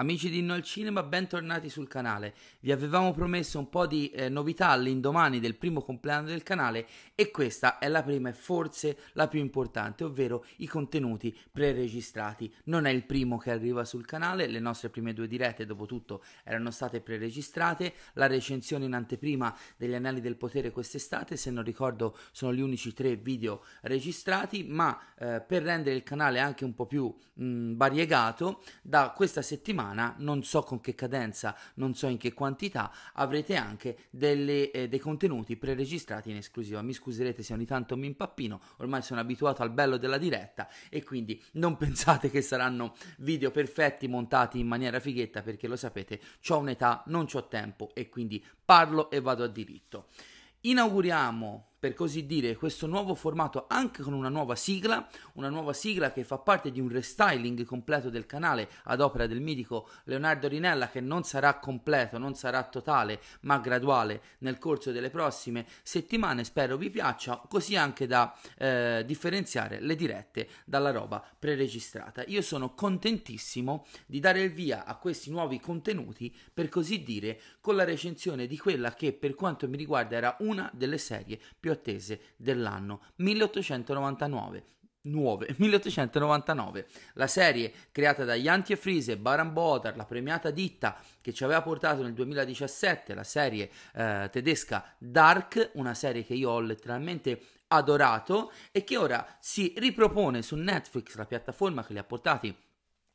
Amici di Inno al Cinema, bentornati sul canale. Vi avevamo promesso un po' di eh, novità all'indomani del primo compleanno del canale e questa è la prima e forse la più importante, ovvero i contenuti pre-registrati. Non è il primo che arriva sul canale, le nostre prime due dirette dopo tutto erano state pre-registrate, la recensione in anteprima degli Anelli del Potere quest'estate, se non ricordo sono gli unici tre video registrati, ma eh, per rendere il canale anche un po' più mh, variegato, da questa settimana settimana, non so con che cadenza, non so in che quantità, avrete anche delle, eh, dei contenuti pre-registrati in esclusiva. Mi scuserete se ogni tanto mi impappino, ormai sono abituato al bello della diretta e quindi non pensate che saranno video perfetti montati in maniera fighetta perché lo sapete, ho un'età, non ho tempo e quindi parlo e vado a diritto. Inauguriamo per così dire, questo nuovo formato anche con una nuova sigla, una nuova sigla che fa parte di un restyling completo del canale ad opera del mitico Leonardo Rinella che non sarà completo, non sarà totale, ma graduale nel corso delle prossime settimane. Spero vi piaccia, così anche da eh, differenziare le dirette dalla roba preregistrata. Io sono contentissimo di dare il via a questi nuovi contenuti, per così dire, con la recensione di quella che per quanto mi riguarda era una delle serie più più attese dell'anno 1899. Nuove 1899 la serie creata da Janti e Friese Baran Bodar la premiata ditta che ci aveva portato nel 2017 la serie eh, tedesca Dark una serie che io ho letteralmente adorato e che ora si ripropone su Netflix la piattaforma che li ha portati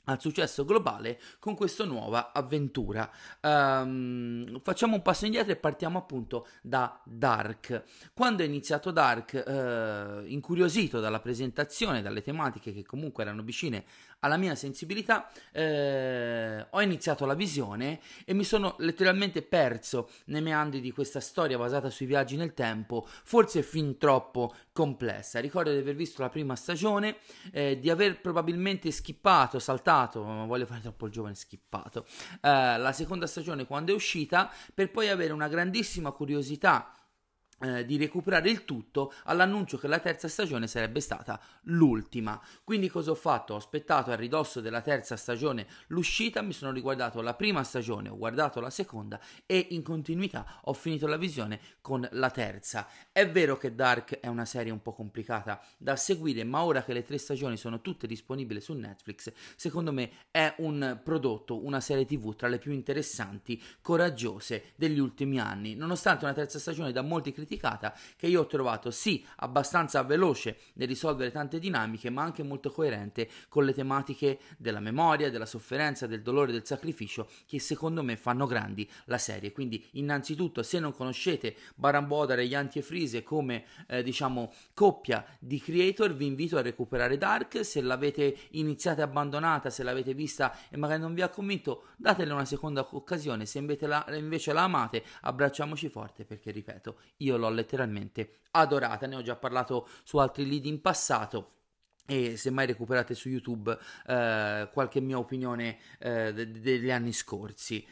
al successo globale con questa nuova avventura. Um, facciamo un passo indietro e partiamo appunto da Dark. Quando è iniziato Dark, uh, incuriosito dalla presentazione, dalle tematiche che comunque erano vicine alla mia sensibilità, eh, ho iniziato la visione e mi sono letteralmente perso nei meandri di questa storia basata sui viaggi nel tempo, forse fin troppo complessa. Ricordo di aver visto la prima stagione, eh, di aver probabilmente skippato, saltato, non voglio fare troppo il giovane skippato, eh, la seconda stagione quando è uscita, per poi avere una grandissima curiosità eh, di recuperare il tutto all'annuncio che la terza stagione sarebbe stata l'ultima. Quindi cosa ho fatto? Ho aspettato a ridosso della terza stagione l'uscita, mi sono riguardato la prima stagione, ho guardato la seconda e in continuità ho finito la visione con la terza. È vero che Dark è una serie un po' complicata da seguire, ma ora che le tre stagioni sono tutte disponibili su Netflix, secondo me è un prodotto, una serie TV tra le più interessanti, coraggiose degli ultimi anni, nonostante una terza stagione da molti criticati criticata, che io ho trovato sì abbastanza veloce nel risolvere tante dinamiche, ma anche molto coerente con le tematiche della memoria, della sofferenza, del dolore, del sacrificio, che secondo me fanno grandi la serie. Quindi, innanzitutto, se non conoscete Baran Bodar e Yanti e Frise come eh, diciamo coppia di creator, vi invito a recuperare Dark. Se l'avete iniziata e abbandonata, se l'avete vista e magari non vi ha convinto, datele una seconda occasione. Se invece la, invece la amate, abbracciamoci forte perché, ripeto, io io l'ho letteralmente adorata, ne ho già parlato su altri lead in passato e se mai recuperate su YouTube eh, qualche mia opinione eh, de- degli anni scorsi.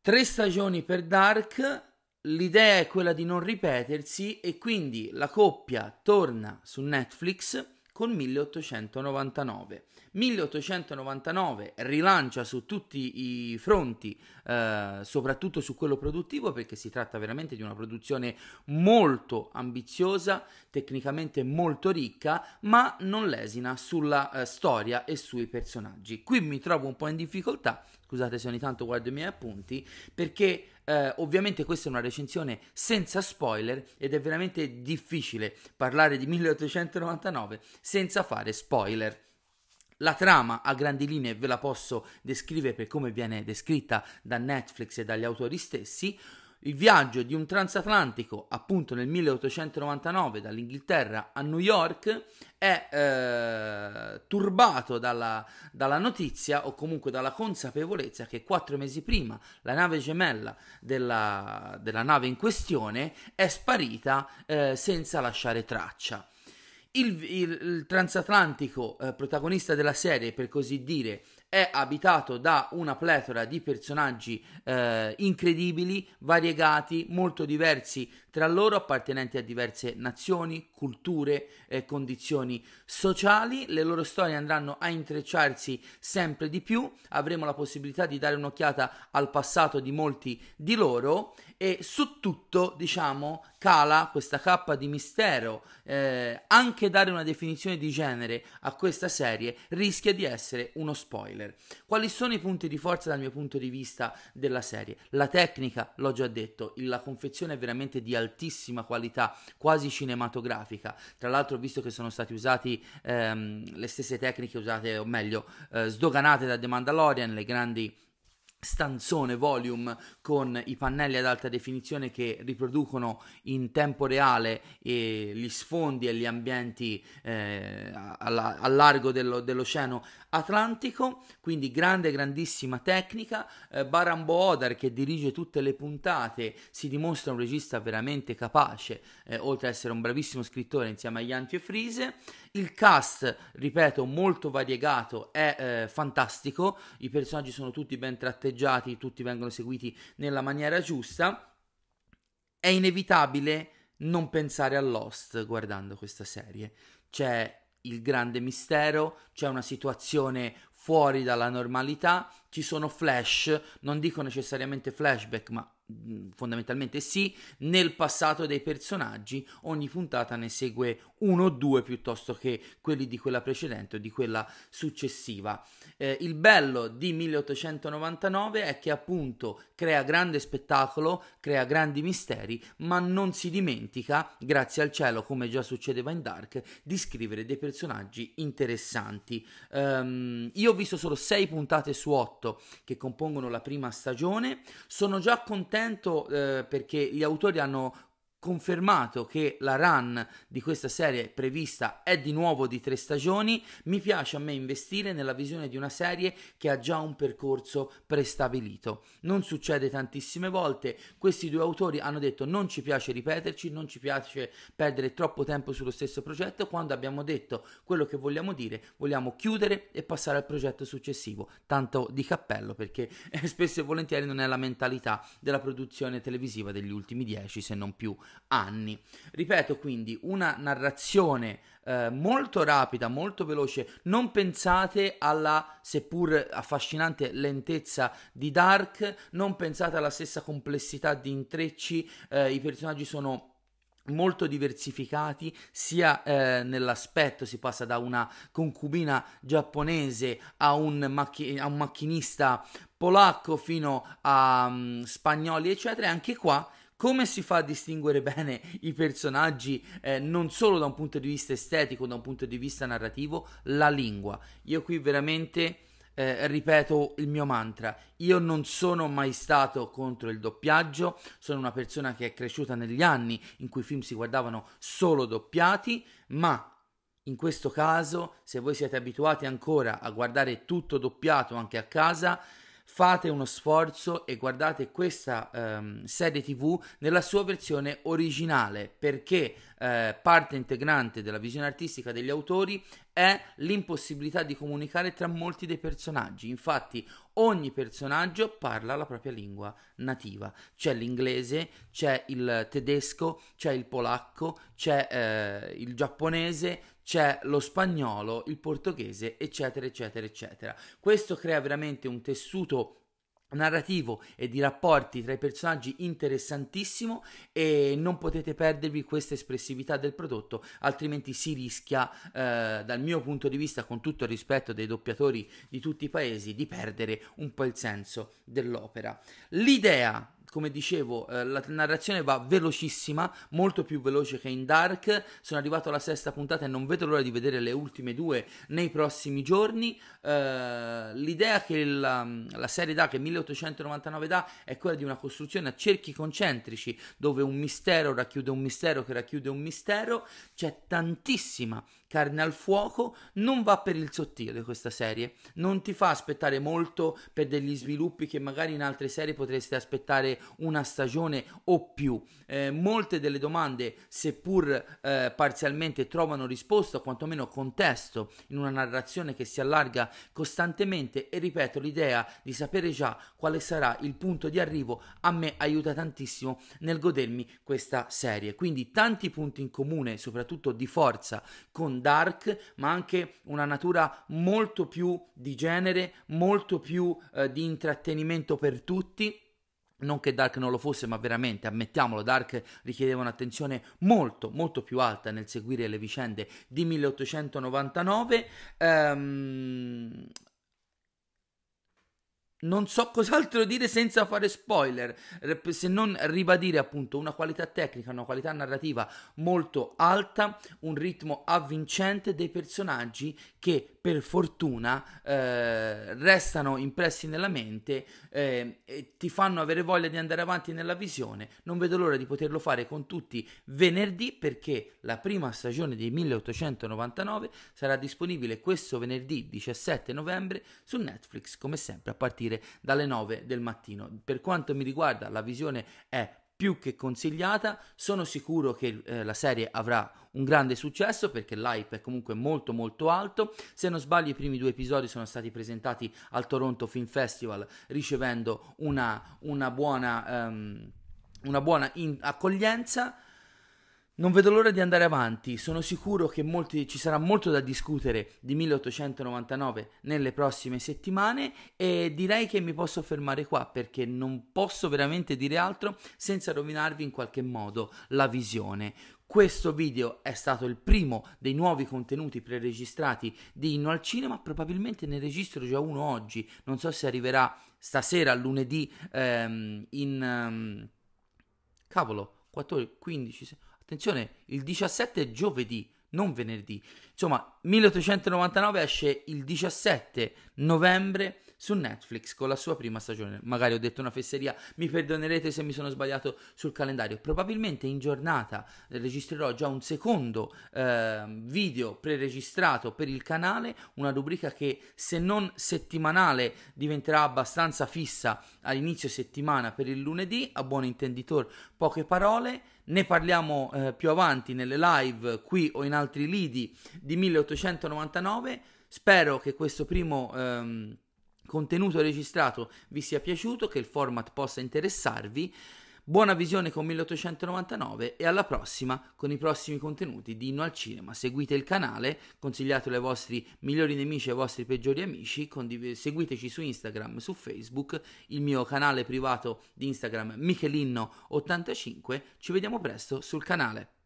Tre stagioni per Dark, l'idea è quella di non ripetersi e quindi la coppia torna su Netflix con 1899. 1899 rilancia su tutti i fronti, eh, soprattutto su quello produttivo, perché si tratta veramente di una produzione molto ambiziosa, tecnicamente molto ricca, ma non lesina sulla eh, storia e sui personaggi. Qui mi trovo un po' in difficoltà, scusate se ogni tanto guardo i miei appunti, perché eh, ovviamente questa è una recensione senza spoiler ed è veramente difficile parlare di 1899 senza fare spoiler. La trama a grandi linee ve la posso descrivere per come viene descritta da Netflix e dagli autori stessi. Il viaggio di un transatlantico, appunto nel 1899, dall'Inghilterra a New York, è eh, turbato dalla, dalla, notizia o comunque dalla consapevolezza che quattro mesi prima la nave gemella della, della nave in questione è sparita eh, senza lasciare traccia. Il, il, il transatlantico eh, protagonista della serie, per così dire, è abitato da una pletora di personaggi eh, incredibili, variegati, molto diversi tra loro, appartenenti a diverse nazioni, culture e condizioni sociali. Le loro storie andranno a intrecciarsi sempre di più, avremo la possibilità di dare un'occhiata al passato di molti di loro e su tutto, diciamo, cala questa cappa di mistero. Eh, anche dare una definizione di genere a questa serie rischia di essere uno spoiler. Quali sono i punti di forza dal mio punto di vista della serie? La tecnica, l'ho già detto, la confezione è veramente di altissima qualità, quasi cinematografica. Tra l'altro, visto che sono stati usati ehm, le stesse tecniche usate, o meglio, eh, sdoganate da The Mandalorian, le grandi stanzone volume con i pannelli ad alta definizione che riproducono in tempo reale eh, gli sfondi e gli ambienti eh, alla, a largo dello, dell'oceano Atlantico, quindi grande, grandissima tecnica. Eh, Barambo Odar, che dirige tutte le puntate, si dimostra un regista veramente capace, eh, oltre ad essere un bravissimo scrittore insieme a Janti e Frise. Il cast, ripeto, molto variegato, è eh, fantastico. I personaggi sono tutti ben tratteggiati, tutti vengono seguiti nella maniera giusta. È inevitabile non pensare a Lost guardando questa serie. C'è il grande mistero, c'è una situazione fuori dalla normalità, ci sono flash, non dico necessariamente flashback, ma fondamentalmente sì, nel passato dei personaggi ogni puntata ne segue uno o due piuttosto che quelli di quella precedente o di quella successiva. Eh, il bello di 1899 è che appunto crea grande spettacolo, crea grandi misteri, ma non si dimentica, grazie al cielo, come già succedeva in Dark, di scrivere dei personaggi interessanti. Um, io ho visto solo 6 puntate su 8 che compongono la prima stagione, sono già contento contento eh, perché gli autori hanno confermato che la run di questa serie prevista è di nuovo di tre stagioni, mi piace a me investire nella visione di una serie che ha già un percorso prestabilito. Non succede tantissime volte, questi due autori hanno detto non ci piace ripeterci, non ci piace perdere troppo tempo sullo stesso progetto, quando abbiamo detto quello che vogliamo dire, vogliamo chiudere e passare al progetto successivo. Tanto di cappello perché spesso e volentieri non è la mentalità della produzione televisiva degli ultimi dieci, se non più anni. Ripeto quindi una narrazione eh, molto rapida, molto veloce. Non pensate alla seppur affascinante lentezza di Dark, non pensate alla stessa complessità di intrecci. Eh, I personaggi sono molto diversificati sia eh, nell'aspetto si passa da una concubina giapponese a un, macchi- a un macchinista polacco fino a um, spagnoli eccetera e anche qua come si fa a distinguere bene i personaggi eh, non solo da un punto di vista estetico, da un punto di vista narrativo? La lingua. Io qui veramente eh, ripeto il mio mantra, io non sono mai stato contro il doppiaggio, sono una persona che è cresciuta negli anni in cui i film si guardavano solo doppiati, ma in questo caso, se voi siete abituati ancora a guardare tutto doppiato anche a casa, fate uno sforzo e guardate questa um, serie tv nella sua versione originale perché eh, parte integrante della visione artistica degli autori è l'impossibilità di comunicare tra molti dei personaggi. Infatti, ogni personaggio parla la propria lingua nativa. C'è l'inglese, c'è il tedesco, c'è il polacco, c'è eh, il giapponese, c'è lo spagnolo, il portoghese, eccetera, eccetera, eccetera. Questo crea veramente un tessuto narrativo e di rapporti tra i personaggi interessantissimo e non potete perdervi questa espressività del prodotto altrimenti si rischia eh, dal mio punto di vista con tutto il rispetto dei doppiatori di tutti i paesi di perdere un po' il senso dell'opera l'idea come dicevo, eh, la narrazione va velocissima, molto più veloce che in Dark. Sono arrivato alla sesta puntata e non vedo l'ora di vedere le ultime due nei prossimi giorni. Eh, l'idea che la, la, serie dà, che 1899 dà, è quella di una costruzione a cerchi concentrici, dove un mistero racchiude un mistero che racchiude un mistero. C'è tantissima carne al fuoco, non va per il sottile questa serie, non ti fa aspettare molto per degli sviluppi che magari in altre serie potreste aspettare una stagione o più. Eh, molte delle domande, seppur eh, parzialmente, trovano risposta o quantomeno contesto in una narrazione che si allarga costantemente e ripeto, l'idea di sapere già quale sarà il punto di arrivo a me aiuta tantissimo nel godermi questa serie. Quindi tanti punti in comune, soprattutto di forza con Dark, ma anche una natura molto più di genere, molto più eh, di intrattenimento per tutti non che Dark non lo fosse, ma veramente, ammettiamolo, Dark richiedeva un'attenzione molto, molto più alta nel seguire le vicende di 1899. Ehm, non so cos'altro dire senza fare spoiler, se non ribadire appunto una qualità tecnica, una qualità narrativa molto alta, un ritmo avvincente dei personaggi che per fortuna eh, restano impressi nella mente eh, e ti fanno avere voglia di andare avanti nella visione. Non vedo l'ora di poterlo fare con tutti venerdì perché la prima stagione di 1899 sarà disponibile questo venerdì 17 novembre su Netflix come sempre a partire dalle 9 del mattino. Per quanto mi riguarda la visione è più che consigliata. Sono sicuro che eh, la serie avrà un grande successo perché l'hype è comunque molto molto alto. Se non sbaglio i primi due episodi sono stati presentati al Toronto Film Festival ricevendo una, una buona, um, una buona in- accoglienza. Non vedo l'ora di andare avanti, sono sicuro che molti, ci sarà molto da discutere di 1899 nelle prossime settimane e direi che mi posso fermare qua perché non posso veramente dire altro senza rovinarvi in qualche modo la visione. Questo video è stato il primo dei nuovi contenuti preregistrati di Inno al Cinema, probabilmente ne registro già uno oggi, non so se arriverà stasera, lunedì, ehm, in... Um, cavolo, 14, 15... 16, Attenzione, il 17 è giovedì, non venerdì. Insomma, 1899 esce il 17 novembre su Netflix con la sua prima stagione. Magari ho detto una fesseria, mi perdonerete se mi sono sbagliato sul calendario. Probabilmente in giornata registrerò già un secondo eh, video preregistrato per il canale, una rubrica che se non settimanale diventerà abbastanza fissa all'inizio settimana per il lunedì, a buon intenditor poche parole ne parliamo eh, più avanti nelle live qui o in altri lidi di 1899. Spero che questo primo ehm, contenuto registrato vi sia piaciuto, che il format possa interessarvi. Buona visione con 1899 e alla prossima con i prossimi contenuti di Inno al Cinema. Seguite il canale, consigliatelo ai vostri migliori nemici e ai vostri peggiori amici, condiv- seguiteci su Instagram, su Facebook, il mio canale privato di Instagram Michelinno85. Ci vediamo presto sul canale.